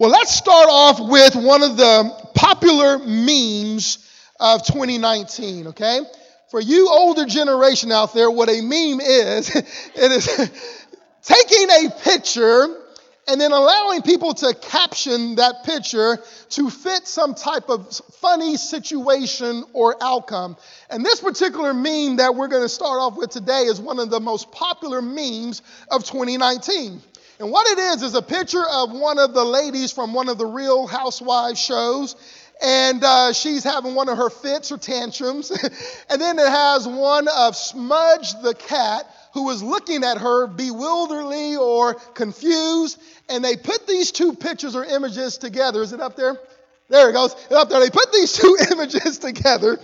Well, let's start off with one of the popular memes of 2019, okay? For you older generation out there, what a meme is, it is taking a picture and then allowing people to caption that picture to fit some type of funny situation or outcome. And this particular meme that we're going to start off with today is one of the most popular memes of 2019. And what it is is a picture of one of the ladies from one of the Real Housewives shows. And uh, she's having one of her fits or tantrums. and then it has one of Smudge the cat who is looking at her bewilderedly or confused. And they put these two pictures or images together. Is it up there? There it goes. It's up there. They put these two images together.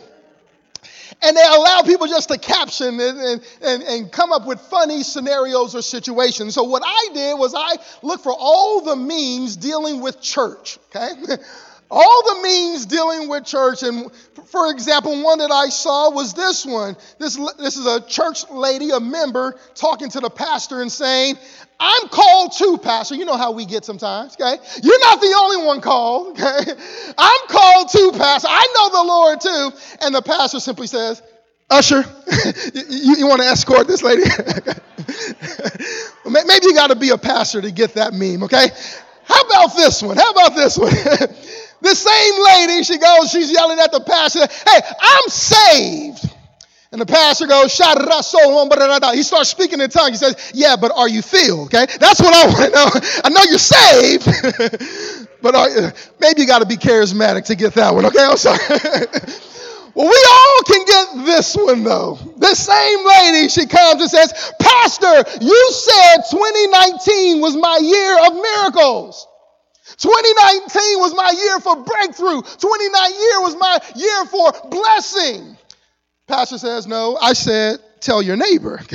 And they allow people just to caption and, and, and come up with funny scenarios or situations. So, what I did was I looked for all the memes dealing with church, okay? all the means dealing with church. And for example, one that I saw was this one. This, this is a church lady, a member, talking to the pastor and saying, I'm called too, Pastor. You know how we get sometimes, okay? You're not the only one called, okay? I'm called too, Pastor. I know the Lord too. And the pastor simply says, Usher, you, you want to escort this lady? Maybe you got to be a pastor to get that meme, okay? How about this one? How about this one? The same lady, she goes, she's yelling at the pastor, hey, I'm saved. And the pastor goes, he starts speaking in tongues. He says, yeah, but are you filled? Okay, that's what I want to know. I know you're saved, but are, maybe you got to be charismatic to get that one. Okay, I'm sorry. well, we all can get this one though. The same lady, she comes and says, Pastor, you said 2019 was my year of miracles. 2019 was my year for breakthrough. 2019 year was my year for blessing. Pastor says, No, I said, tell your neighbor.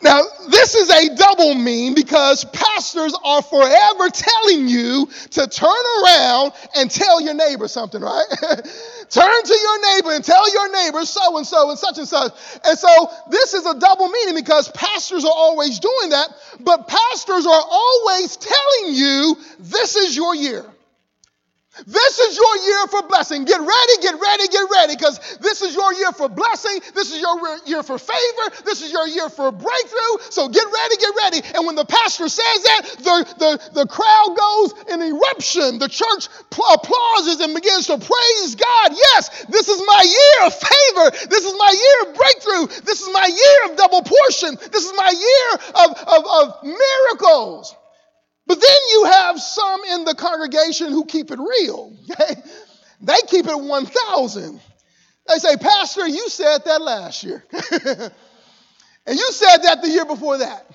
Now, this is a double mean because pastors are forever telling you to turn around and tell your neighbor something, right? turn to your neighbor and tell your neighbor so and so and such and such. And so this is a double meaning because pastors are always doing that, but pastors are always telling you this is your year. This is your year for blessing. Get ready, get ready, get ready, because this is your year for blessing. This is your year for favor. This is your year for breakthrough. So get ready, get ready. And when the pastor says that, the, the, the crowd goes in eruption. The church applauses and begins to praise God. Yes, this is my year of favor. This is my year of breakthrough. This is my year of double portion. This is my year of, of, of miracles. But then you have some in the congregation who keep it real. They keep it 1,000. They say, Pastor, you said that last year. and you said that the year before that.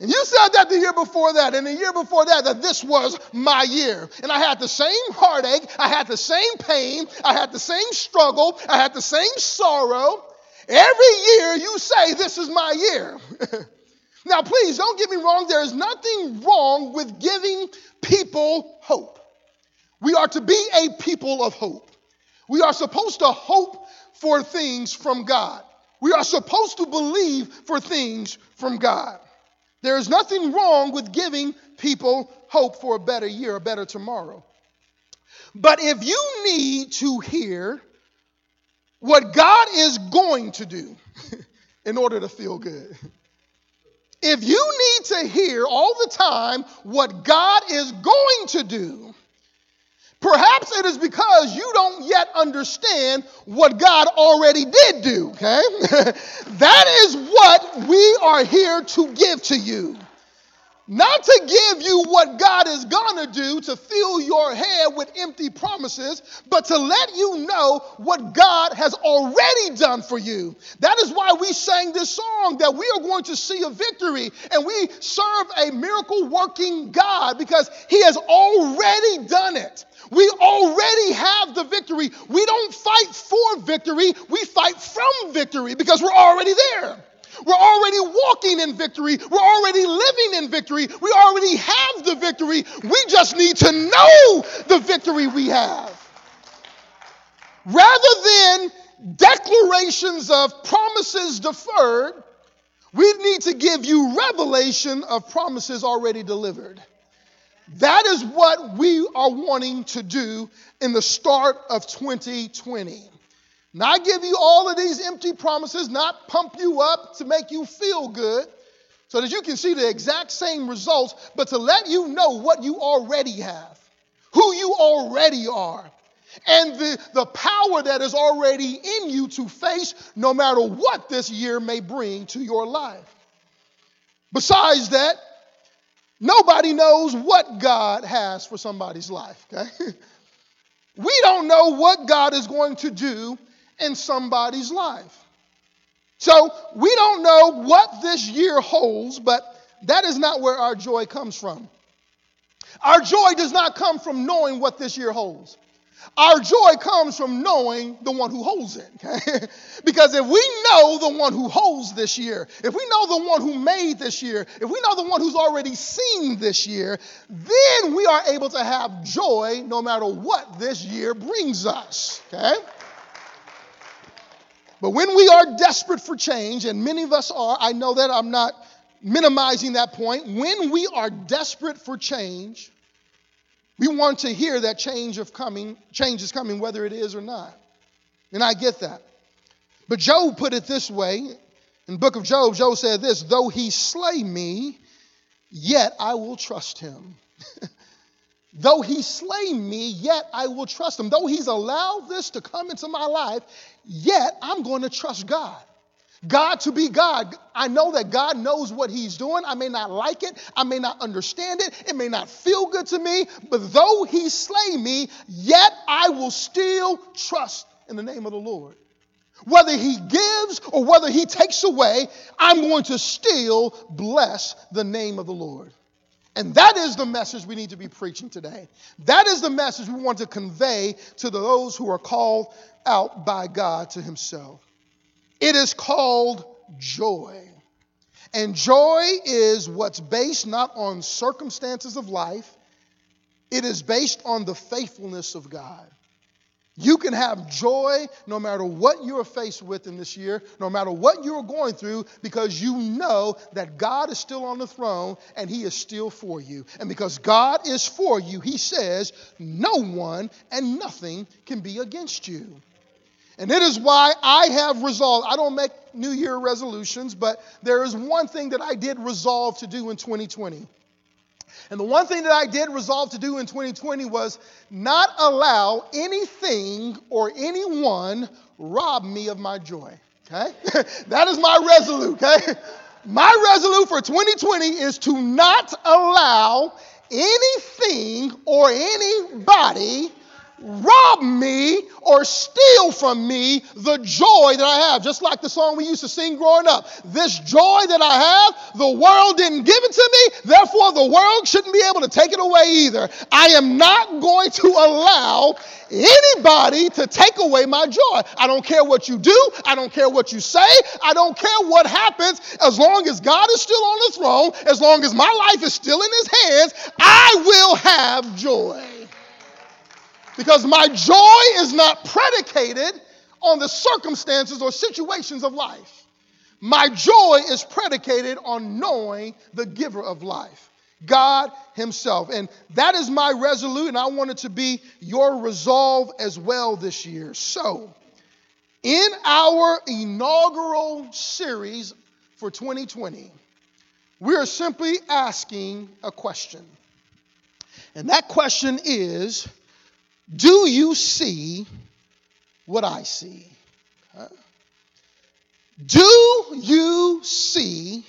And you said that the year before that, and the year before that, that this was my year. And I had the same heartache, I had the same pain, I had the same struggle, I had the same sorrow. Every year you say, This is my year. Now, please don't get me wrong, there is nothing wrong with giving people hope. We are to be a people of hope. We are supposed to hope for things from God. We are supposed to believe for things from God. There is nothing wrong with giving people hope for a better year, a better tomorrow. But if you need to hear what God is going to do in order to feel good, if you need to hear all the time what God is going to do, perhaps it is because you don't yet understand what God already did do, okay? that is what we are here to give to you. Not to give you what God is going to do to fill your head with empty promises, but to let you know what God has already done for you. That is why we sang this song that we are going to see a victory and we serve a miracle working God because He has already done it. We already have the victory. We don't fight for victory, we fight from victory because we're already there. We're already walking in victory. We're already living in victory. We already have the victory. We just need to know the victory we have. Rather than declarations of promises deferred, we need to give you revelation of promises already delivered. That is what we are wanting to do in the start of 2020. Not give you all of these empty promises, not pump you up to make you feel good so that you can see the exact same results, but to let you know what you already have, who you already are, and the, the power that is already in you to face no matter what this year may bring to your life. Besides that, nobody knows what God has for somebody's life, okay? We don't know what God is going to do in somebody's life. So we don't know what this year holds, but that is not where our joy comes from. Our joy does not come from knowing what this year holds. Our joy comes from knowing the one who holds it. Okay? because if we know the one who holds this year, if we know the one who made this year, if we know the one who's already seen this year, then we are able to have joy no matter what this year brings us. Okay? But when we are desperate for change, and many of us are, I know that I'm not minimizing that point. When we are desperate for change, we want to hear that change of coming, change is coming, whether it is or not. And I get that. But Job put it this way. In the book of Job, Job said this, though he slay me, yet I will trust him. though he slay me, yet I will trust him. Though he's allowed this to come into my life, yet I'm going to trust God. God to be God. I know that God knows what He's doing. I may not like it. I may not understand it. It may not feel good to me. But though He slay me, yet I will still trust in the name of the Lord. Whether He gives or whether He takes away, I'm going to still bless the name of the Lord. And that is the message we need to be preaching today. That is the message we want to convey to those who are called out by God to Himself. It is called joy. And joy is what's based not on circumstances of life, it is based on the faithfulness of God. You can have joy no matter what you're faced with in this year, no matter what you're going through, because you know that God is still on the throne and He is still for you. And because God is for you, He says, no one and nothing can be against you. And it is why I have resolved, I don't make New Year resolutions, but there is one thing that I did resolve to do in 2020. And the one thing that I did resolve to do in 2020 was not allow anything or anyone rob me of my joy. Okay? that is my resolute, okay? My resolute for 2020 is to not allow anything or anybody rob me or steal from me the joy that I have. Just like the song we used to sing growing up. This joy that I have, the world didn't give it to me, therefore the world shouldn't be able to take it away either. I am not going to allow anybody to take away my joy. I don't care what you do, I don't care what you say, I don't care what happens, as long as God is still on the throne, as long as my life is still in his hands, I will have joy. Because my joy is not predicated on the circumstances or situations of life. My joy is predicated on knowing the giver of life, God Himself. And that is my resolute, and I want it to be your resolve as well this year. So, in our inaugural series for 2020, we are simply asking a question. And that question is do you see what I see? Do you see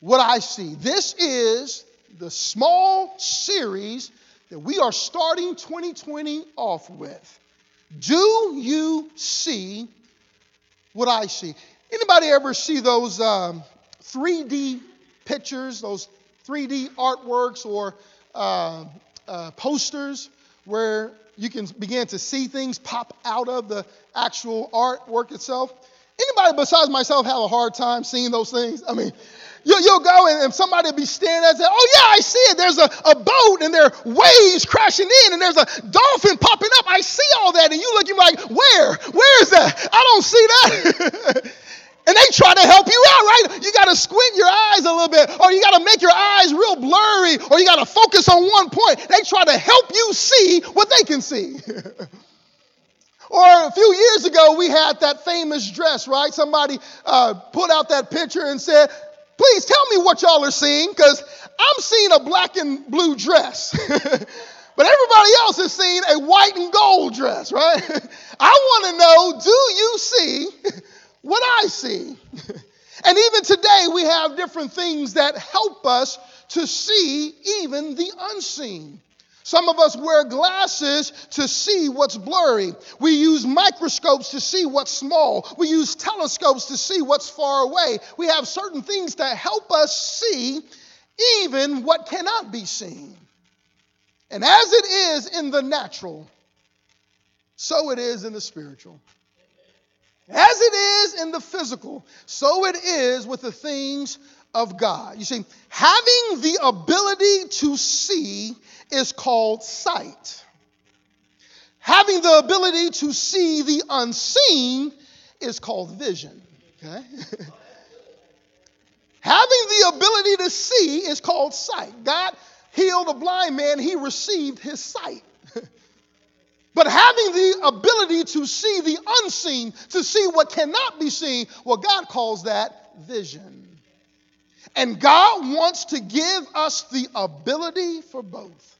what I see? This is the small series that we are starting 2020 off with. Do you see what I see? Anybody ever see those um, 3D pictures, those 3D artworks or uh, uh, posters where you can begin to see things pop out of the actual artwork itself. Anybody besides myself have a hard time seeing those things? I mean, you, will go and, and, somebody will be standing and say, Oh, yeah, I see it. There's a, a boat and there are waves crashing in and there's a dolphin popping up. I see all that. And you look, you're like, Where? Where is that? I don't see that. They try to help you out, right? You got to squint your eyes a little bit, or you got to make your eyes real blurry, or you got to focus on one point. They try to help you see what they can see. or a few years ago, we had that famous dress, right? Somebody uh, put out that picture and said, Please tell me what y'all are seeing, because I'm seeing a black and blue dress. but everybody else is seeing a white and gold dress, right? I want to know do you see what I see? and even today, we have different things that help us to see even the unseen. Some of us wear glasses to see what's blurry. We use microscopes to see what's small. We use telescopes to see what's far away. We have certain things that help us see even what cannot be seen. And as it is in the natural, so it is in the spiritual. As it is in the physical, so it is with the things of God. You see, having the ability to see is called sight. Having the ability to see the unseen is called vision. Okay? Having the ability to see is called sight. God healed a blind man, he received his sight. But having the ability to see the unseen, to see what cannot be seen, well, God calls that vision. And God wants to give us the ability for both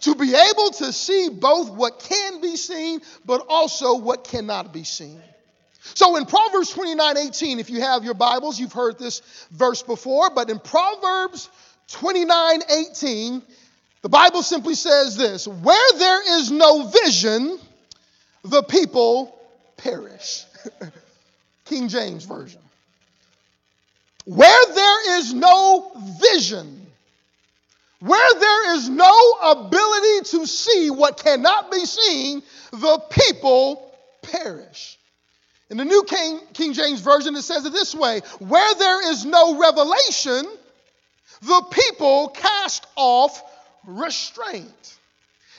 to be able to see both what can be seen, but also what cannot be seen. So in Proverbs 29 18, if you have your Bibles, you've heard this verse before, but in Proverbs 29 18, the Bible simply says this Where there is no vision, the people perish. King James Version. Where there is no vision, where there is no ability to see what cannot be seen, the people perish. In the New King, King James Version, it says it this way Where there is no revelation, the people cast off restraint.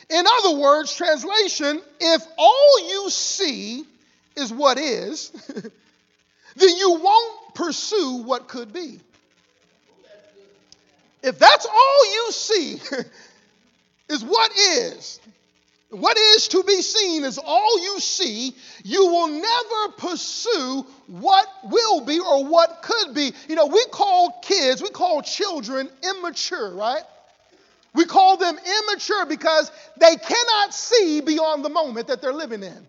In other words, translation, if all you see is what is, then you won't pursue what could be. If that's all you see is what is, what is to be seen is all you see, you will never pursue what will be or what could be. You know, we call kids, we call children immature, right? We call them immature because they cannot see beyond the moment that they're living in.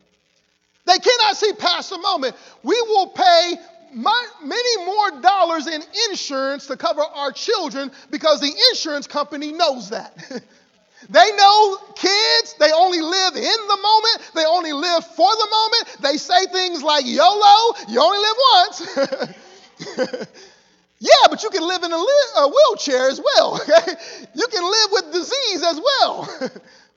They cannot see past the moment. We will pay many more dollars in insurance to cover our children because the insurance company knows that. they know kids, they only live in the moment, they only live for the moment. They say things like YOLO, you only live once. yeah, but you can live in a, li- a wheelchair as well. Okay? You can live with disease as well.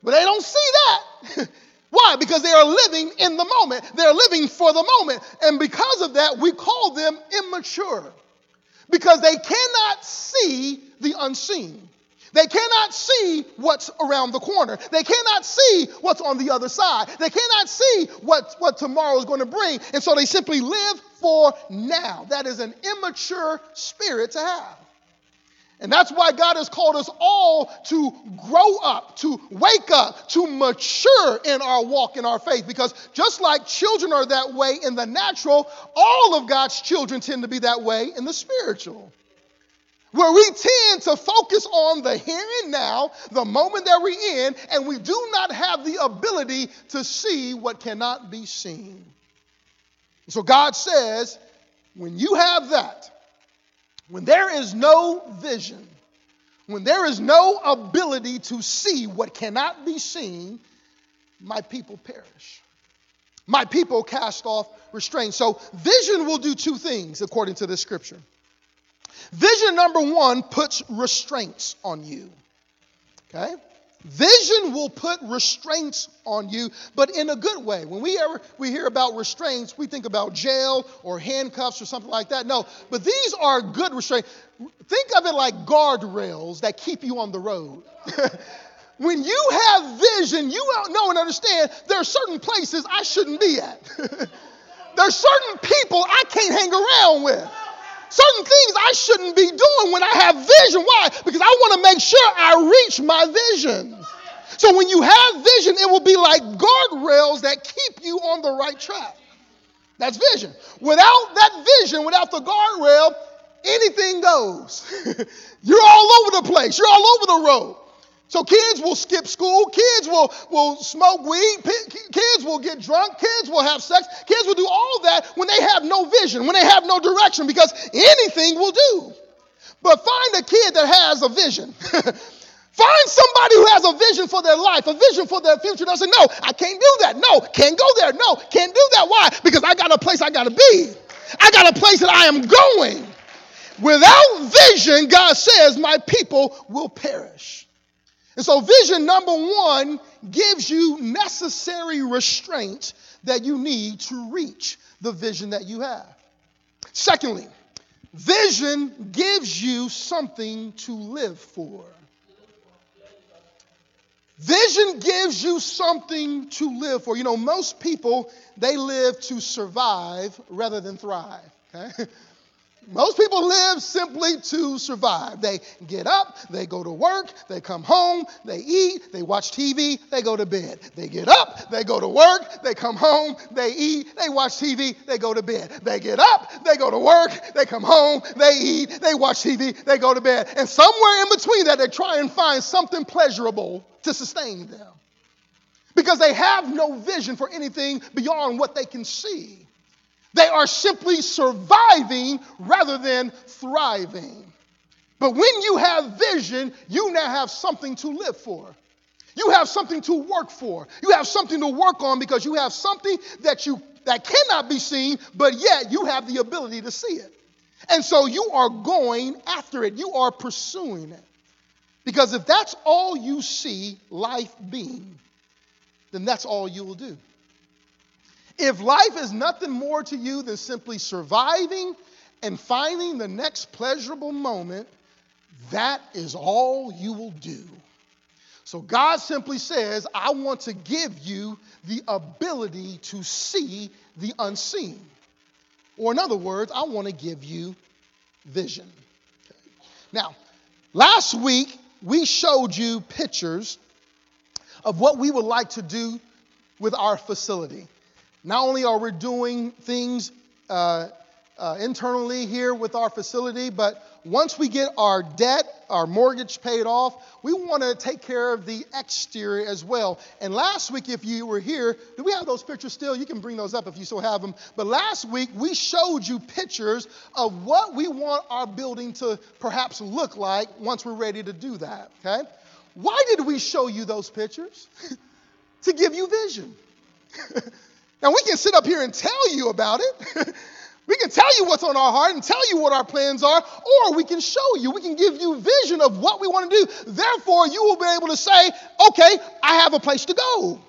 but they don't see that. Why? Because they are living in the moment. They're living for the moment. And because of that, we call them immature. Because they cannot see the unseen. They cannot see what's around the corner. They cannot see what's on the other side. They cannot see what, what tomorrow is going to bring. And so they simply live for now. That is an immature spirit to have. And that's why God has called us all to grow up, to wake up, to mature in our walk in our faith. Because just like children are that way in the natural, all of God's children tend to be that way in the spiritual. Where we tend to focus on the here and now, the moment that we're in, and we do not have the ability to see what cannot be seen. So God says, when you have that, when there is no vision, when there is no ability to see what cannot be seen, my people perish. My people cast off restraint. So, vision will do two things according to this scripture. Vision number one puts restraints on you. Okay? Vision will put restraints on you, but in a good way. When we ever we hear about restraints, we think about jail or handcuffs or something like that. No, but these are good restraints. Think of it like guardrails that keep you on the road. when you have vision, you know and understand there are certain places I shouldn't be at. there's certain people I can't hang around with. Certain things I shouldn't be doing when I have vision. Why? Because I want to make sure I reach my vision. So when you have vision, it will be like guardrails that keep you on the right track. That's vision. Without that vision, without the guardrail, anything goes. You're all over the place. You're all over the road. So kids will skip school, kids will, will smoke weed, kids will get drunk, kids will have sex, kids will do all that when they have no vision, when they have no direction, because anything will do. But find a kid that has a vision. find somebody who has a vision for their life, a vision for their future. They'll say, No, I can't do that. No, can't go there. No, can't do that. Why? Because I got a place I got to be. I got a place that I am going. Without vision, God says, My people will perish. And so, vision number one gives you necessary restraint that you need to reach the vision that you have. Secondly, vision gives you something to live for. Vision gives you something to live for. You know, most people, they live to survive rather than thrive. Okay? Most people live simply to survive. They get up, they go to work, they come home, they eat, they watch TV, they go to bed. They get up, they go to work, they come home, they eat, they watch TV, they go to bed. They get up, they go to work, they come home, they eat, they watch TV, they go to bed. And somewhere in between that, they try and find something pleasurable to sustain them because they have no vision for anything beyond what they can see. They are simply surviving rather than thriving. But when you have vision, you now have something to live for. You have something to work for. You have something to work on because you have something that you that cannot be seen, but yet you have the ability to see it. And so you are going after it. You are pursuing it. Because if that's all you see life being, then that's all you will do. If life is nothing more to you than simply surviving and finding the next pleasurable moment, that is all you will do. So God simply says, I want to give you the ability to see the unseen. Or, in other words, I want to give you vision. Okay. Now, last week we showed you pictures of what we would like to do with our facility. Not only are we doing things uh, uh, internally here with our facility, but once we get our debt, our mortgage paid off, we want to take care of the exterior as well. And last week, if you were here, do we have those pictures still? You can bring those up if you still have them. But last week, we showed you pictures of what we want our building to perhaps look like once we're ready to do that, okay? Why did we show you those pictures? to give you vision. Now, we can sit up here and tell you about it. we can tell you what's on our heart and tell you what our plans are, or we can show you. We can give you vision of what we want to do. Therefore, you will be able to say, okay, I have a place to go.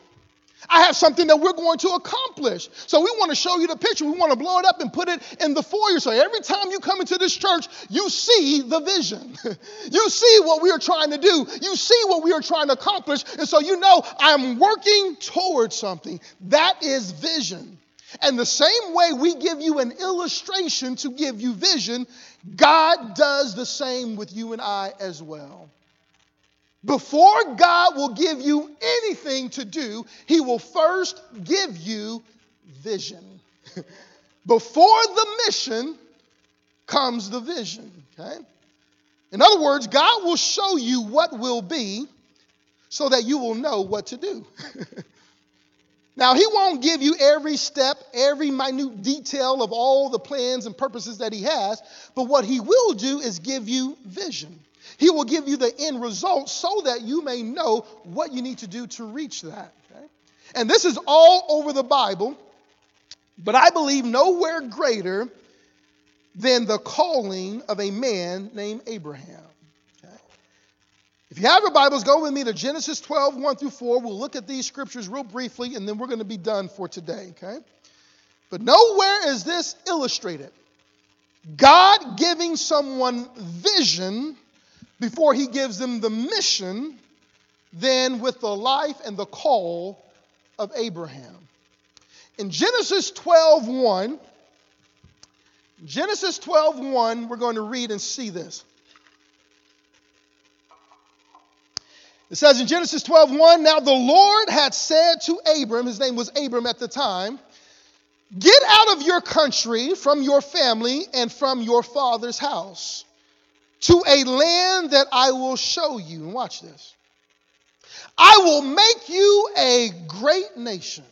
I have something that we're going to accomplish. So we want to show you the picture. We want to blow it up and put it in the foyer. So every time you come into this church, you see the vision. you see what we are trying to do. You see what we are trying to accomplish. And so you know I'm working towards something. That is vision. And the same way we give you an illustration to give you vision, God does the same with you and I as well. Before God will give you anything to do, He will first give you vision. Before the mission comes the vision, okay? In other words, God will show you what will be so that you will know what to do. now, He won't give you every step, every minute detail of all the plans and purposes that He has, but what He will do is give you vision. He will give you the end result so that you may know what you need to do to reach that. Okay? And this is all over the Bible, but I believe nowhere greater than the calling of a man named Abraham. If you have your Bibles, go with me to Genesis 12, 1 through 4. We'll look at these scriptures real briefly, and then we're going to be done for today. Okay? But nowhere is this illustrated. God giving someone vision before he gives them the mission than with the life and the call of Abraham. In Genesis 12 1, Genesis 12 1, we're going to read and see this. It says in Genesis 12 1, Now the Lord had said to Abram, his name was Abram at the time, Get out of your country, from your family, and from your father's house to a land that I will show you. And watch this. I will make you a great nation.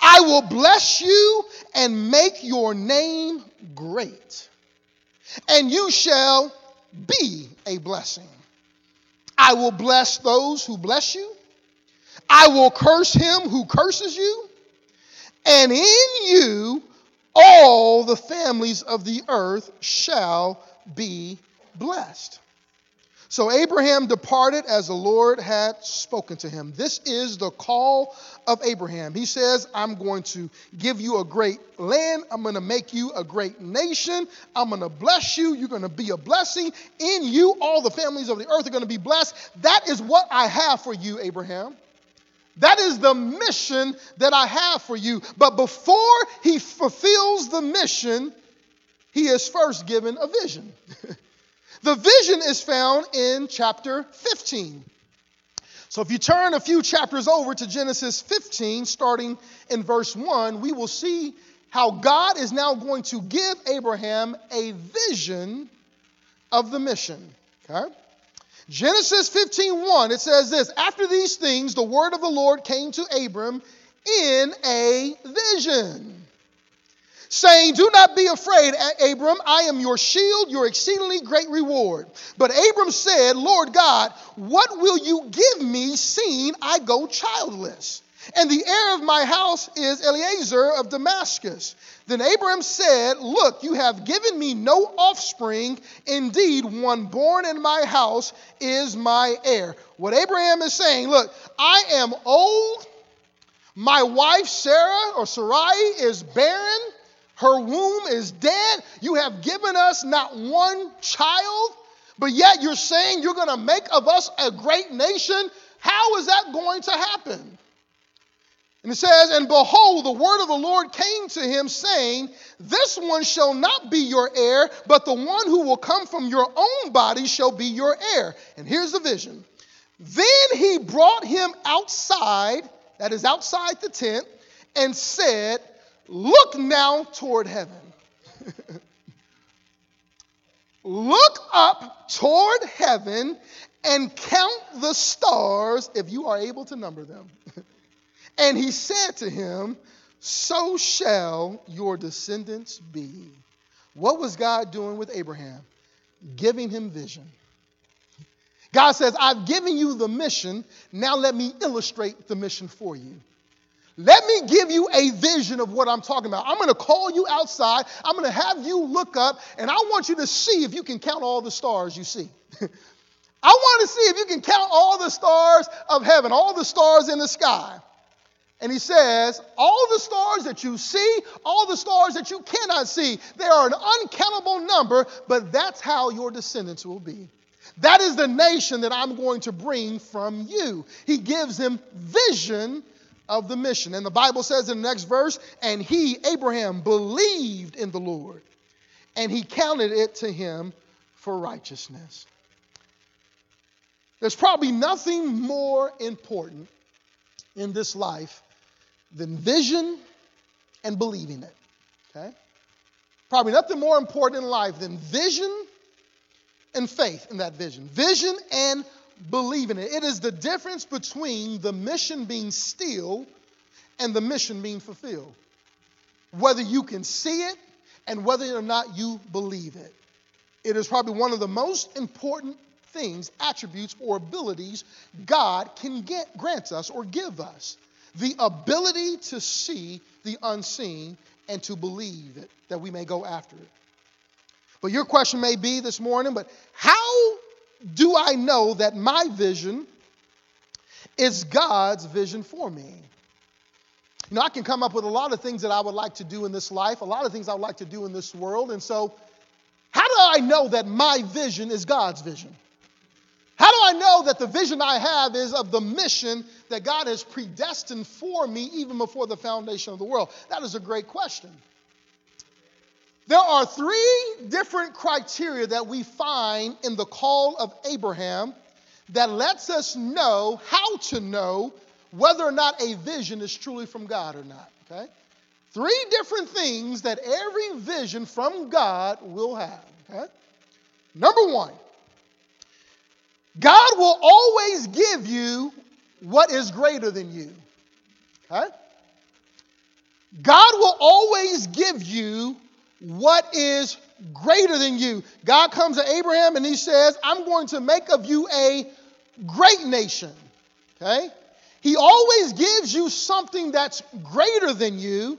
I will bless you and make your name great. And you shall be a blessing. I will bless those who bless you. I will curse him who curses you. And in you all the families of the earth shall be blessed. So Abraham departed as the Lord had spoken to him. This is the call of Abraham. He says, I'm going to give you a great land. I'm going to make you a great nation. I'm going to bless you. You're going to be a blessing. In you, all the families of the earth are going to be blessed. That is what I have for you, Abraham. That is the mission that I have for you. But before he fulfills the mission, he is first given a vision. the vision is found in chapter 15. So if you turn a few chapters over to Genesis 15, starting in verse 1, we will see how God is now going to give Abraham a vision of the mission. Okay? Genesis 15:1 it says this, after these things the word of the Lord came to Abram in a vision saying, Do not be afraid, Abram. I am your shield, your exceedingly great reward. But Abram said, Lord God, what will you give me, seeing I go childless? And the heir of my house is Eliezer of Damascus. Then Abram said, Look, you have given me no offspring. Indeed, one born in my house is my heir. What Abraham is saying, Look, I am old. My wife Sarah or Sarai is barren. Her womb is dead. You have given us not one child, but yet you're saying you're going to make of us a great nation. How is that going to happen? And it says, And behold, the word of the Lord came to him, saying, This one shall not be your heir, but the one who will come from your own body shall be your heir. And here's the vision. Then he brought him outside, that is outside the tent, and said, Look now toward heaven. Look up toward heaven and count the stars if you are able to number them. And he said to him, So shall your descendants be. What was God doing with Abraham? Giving him vision. God says, I've given you the mission. Now let me illustrate the mission for you. Let me give you a vision of what I'm talking about. I'm going to call you outside. I'm going to have you look up, and I want you to see if you can count all the stars you see. I want to see if you can count all the stars of heaven, all the stars in the sky. And he says, All the stars that you see, all the stars that you cannot see, they are an uncountable number, but that's how your descendants will be. That is the nation that I'm going to bring from you. He gives him vision of the mission. And the Bible says in the next verse, and he, Abraham, believed in the Lord, and he counted it to him for righteousness. There's probably nothing more important in this life than vision and believing it. Okay? Probably nothing more important in life than vision and faith in that vision. Vision and believing it. It is the difference between the mission being still and the mission being fulfilled. Whether you can see it and whether or not you believe it. It is probably one of the most important things, attributes, or abilities God can get, grant us or give us the ability to see the unseen and to believe it, that we may go after it. But your question may be this morning, but how do I know that my vision is God's vision for me? You know, I can come up with a lot of things that I would like to do in this life, a lot of things I would like to do in this world. And so, how do I know that my vision is God's vision? How do I know that the vision I have is of the mission that God has predestined for me even before the foundation of the world? That is a great question. There are three different criteria that we find in the call of Abraham that lets us know how to know whether or not a vision is truly from God or not. Okay? Three different things that every vision from God will have. Okay? Number one, God will always give you what is greater than you. Okay? God will always give you what is greater than you. God comes to Abraham and he says, I'm going to make of you a great nation. Okay? He always gives you something that's greater than you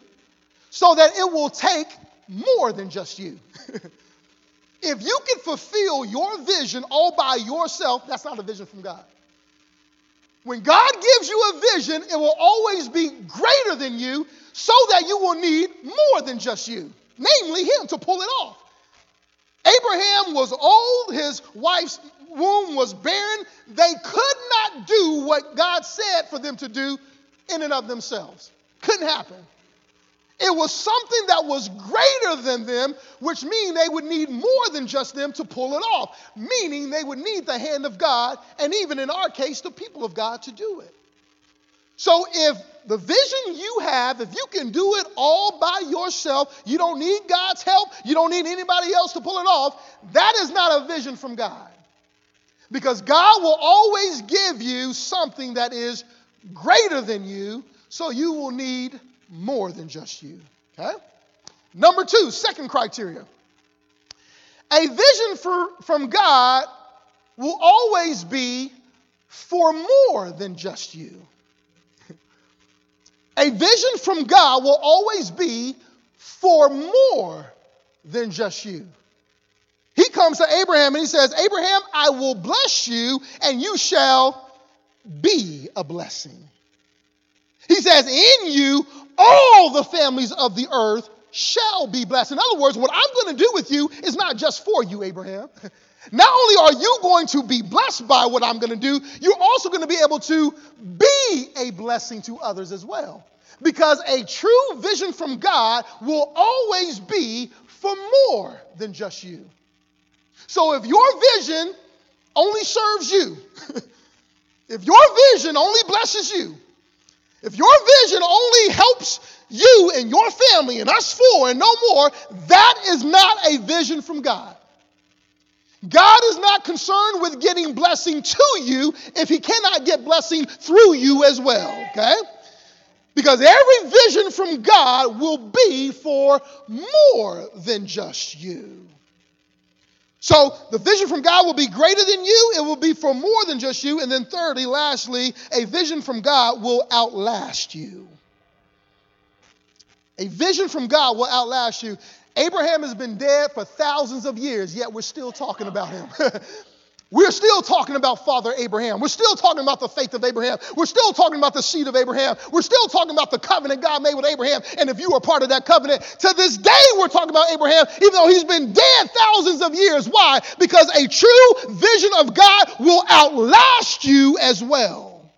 so that it will take more than just you. if you can fulfill your vision all by yourself, that's not a vision from God. When God gives you a vision, it will always be greater than you so that you will need more than just you namely him, to pull it off. Abraham was old, his wife's womb was barren. They could not do what God said for them to do in and of themselves. Couldn't happen. It was something that was greater than them, which means they would need more than just them to pull it off, meaning they would need the hand of God, and even in our case, the people of God to do it. So if the vision you have, if you can do it all by yourself, you don't need God's help, you don't need anybody else to pull it off, that is not a vision from God. Because God will always give you something that is greater than you, so you will need more than just you. Okay? Number two, second criteria. A vision for, from God will always be for more than just you. A vision from God will always be for more than just you. He comes to Abraham and he says, Abraham, I will bless you and you shall be a blessing. He says, In you, all the families of the earth shall be blessed. In other words, what I'm going to do with you is not just for you, Abraham. Not only are you going to be blessed by what I'm going to do, you're also going to be able to be a blessing to others as well. Because a true vision from God will always be for more than just you. So if your vision only serves you, if your vision only blesses you, if your vision only helps you and your family and us four and no more, that is not a vision from God. God is not concerned with getting blessing to you if he cannot get blessing through you as well, okay? Because every vision from God will be for more than just you. So the vision from God will be greater than you, it will be for more than just you. And then, thirdly, lastly, a vision from God will outlast you. A vision from God will outlast you. Abraham has been dead for thousands of years, yet we're still talking about him. We're still talking about Father Abraham. We're still talking about the faith of Abraham. We're still talking about the seed of Abraham. We're still talking about the covenant God made with Abraham. And if you are part of that covenant, to this day we're talking about Abraham, even though he's been dead thousands of years. Why? Because a true vision of God will outlast you as well.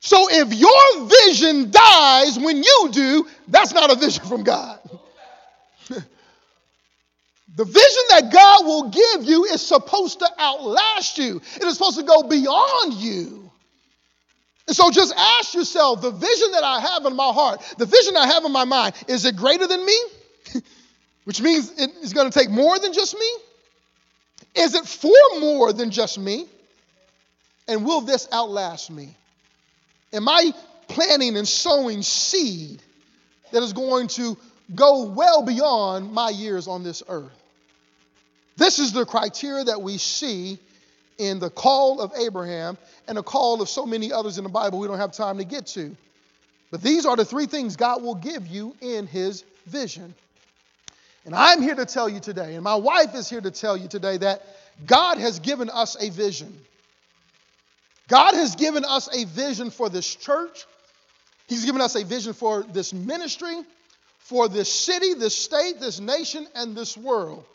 So if your vision dies when you do, that's not a vision from God. The vision that God will give you is supposed to outlast you, it is supposed to go beyond you. And so just ask yourself the vision that I have in my heart, the vision I have in my mind, is it greater than me? Which means it's going to take more than just me? Is it for more than just me? And will this outlast me? Am I planting and sowing seed that is going to go well beyond my years on this earth? This is the criteria that we see in the call of Abraham and the call of so many others in the Bible we don't have time to get to. But these are the three things God will give you in his vision. And I'm here to tell you today, and my wife is here to tell you today, that God has given us a vision. God has given us a vision for this church. He's given us a vision for this ministry, for this city, this state, this nation, and this world.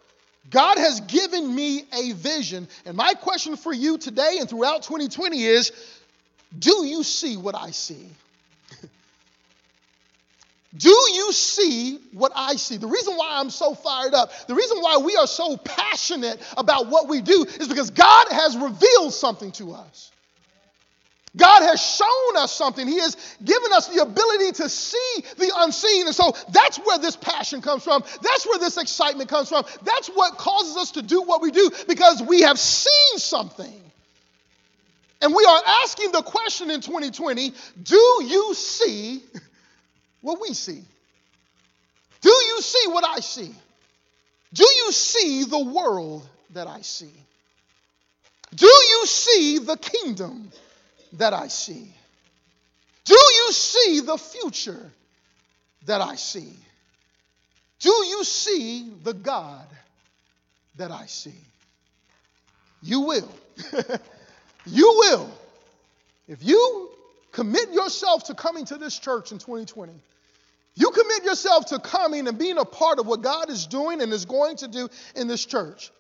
God has given me a vision. And my question for you today and throughout 2020 is do you see what I see? Do you see what I see? The reason why I'm so fired up, the reason why we are so passionate about what we do is because God has revealed something to us. God has shown us something. He has given us the ability to see the unseen. And so that's where this passion comes from. That's where this excitement comes from. That's what causes us to do what we do because we have seen something. And we are asking the question in 2020 do you see what we see? Do you see what I see? Do you see the world that I see? Do you see the kingdom that I see? Do you see the future that I see? Do you see the God that I see? You will. you will. If you commit yourself to coming to this church in 2020, you commit yourself to coming and being a part of what God is doing and is going to do in this church.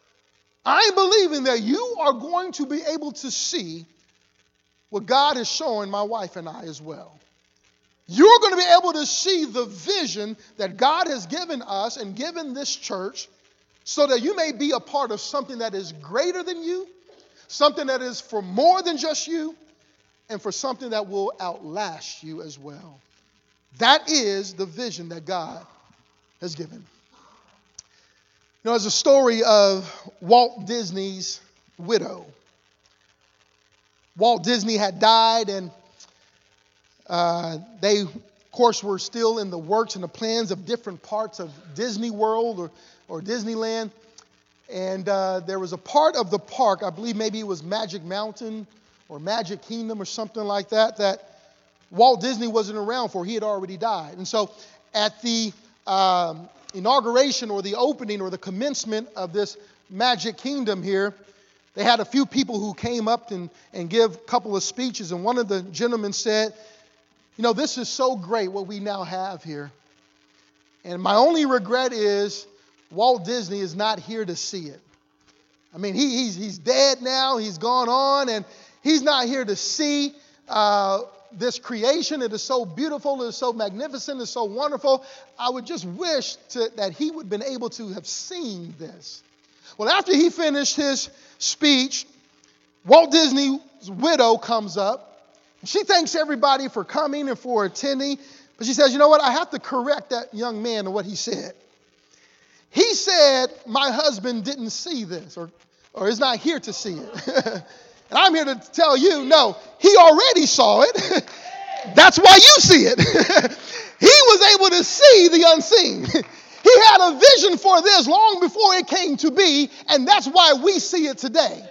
I'm believing that you are going to be able to see what God is showing my wife and I as well. You're going to be able to see the vision that God has given us and given this church so that you may be a part of something that is greater than you, something that is for more than just you, and for something that will outlast you as well. That is the vision that God has given. You know, there's a story of Walt Disney's widow. Walt Disney had died, and uh, they, of course, were still in the works and the plans of different parts of Disney World or, or Disneyland. And uh, there was a part of the park, I believe maybe it was Magic Mountain or Magic Kingdom or something like that, that Walt Disney wasn't around for. He had already died. And so at the um, inauguration or the opening or the commencement of this Magic Kingdom here, they had a few people who came up and, and give a couple of speeches, and one of the gentlemen said, You know, this is so great what we now have here. And my only regret is Walt Disney is not here to see it. I mean, he, he's, he's dead now, he's gone on, and he's not here to see uh, this creation. It is so beautiful, it is so magnificent, it is so wonderful. I would just wish to, that he would have been able to have seen this. Well, after he finished his speech, Walt Disney's widow comes up. She thanks everybody for coming and for attending, but she says, You know what? I have to correct that young man and what he said. He said, My husband didn't see this or, or is not here to see it. and I'm here to tell you, no, he already saw it. That's why you see it. he was able to see the unseen. He had a vision for this long before it came to be, and that's why we see it today.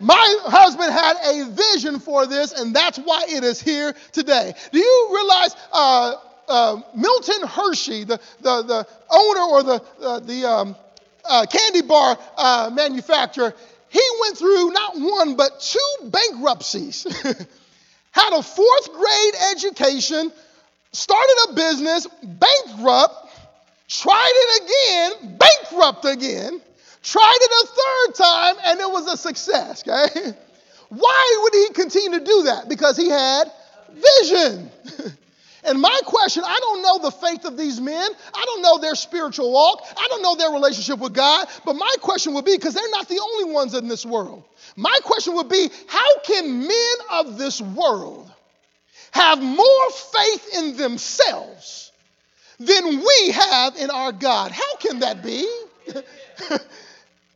My husband had a vision for this, and that's why it is here today. Do you realize uh, uh, Milton Hershey, the, the, the owner or the, uh, the um, uh, candy bar uh, manufacturer, he went through not one but two bankruptcies. had a fourth grade education, started a business, bankrupt, tried it again, bankrupt again, tried it a third time, and it was a success, okay? Why would he continue to do that? Because he had vision. And my question, I don't know the faith of these men. I don't know their spiritual walk. I don't know their relationship with God. But my question would be because they're not the only ones in this world. My question would be how can men of this world have more faith in themselves than we have in our God. How can that be?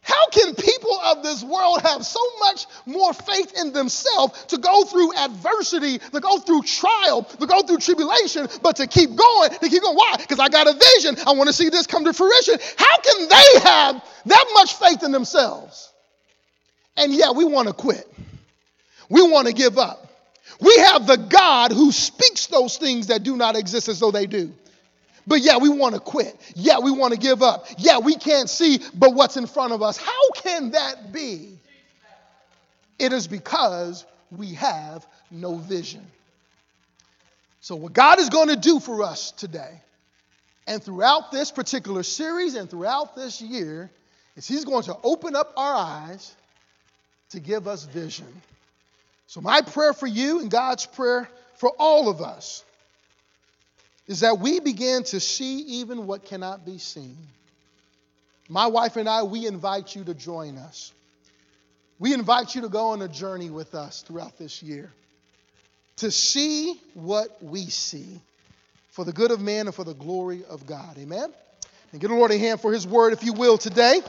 How can people of this world have so much more faith in themselves to go through adversity, to go through trial, to go through tribulation, but to keep going, to keep going? Why? Because I got a vision. I want to see this come to fruition. How can they have that much faith in themselves? And yeah, we want to quit. We want to give up. We have the God who speaks those things that do not exist as though they do. But yeah, we want to quit. Yeah, we want to give up. Yeah, we can't see but what's in front of us. How can that be? It is because we have no vision. So, what God is going to do for us today and throughout this particular series and throughout this year is He's going to open up our eyes to give us vision. So, my prayer for you and God's prayer for all of us is that we begin to see even what cannot be seen. My wife and I, we invite you to join us. We invite you to go on a journey with us throughout this year to see what we see for the good of man and for the glory of God. Amen? And give the Lord a hand for his word, if you will, today.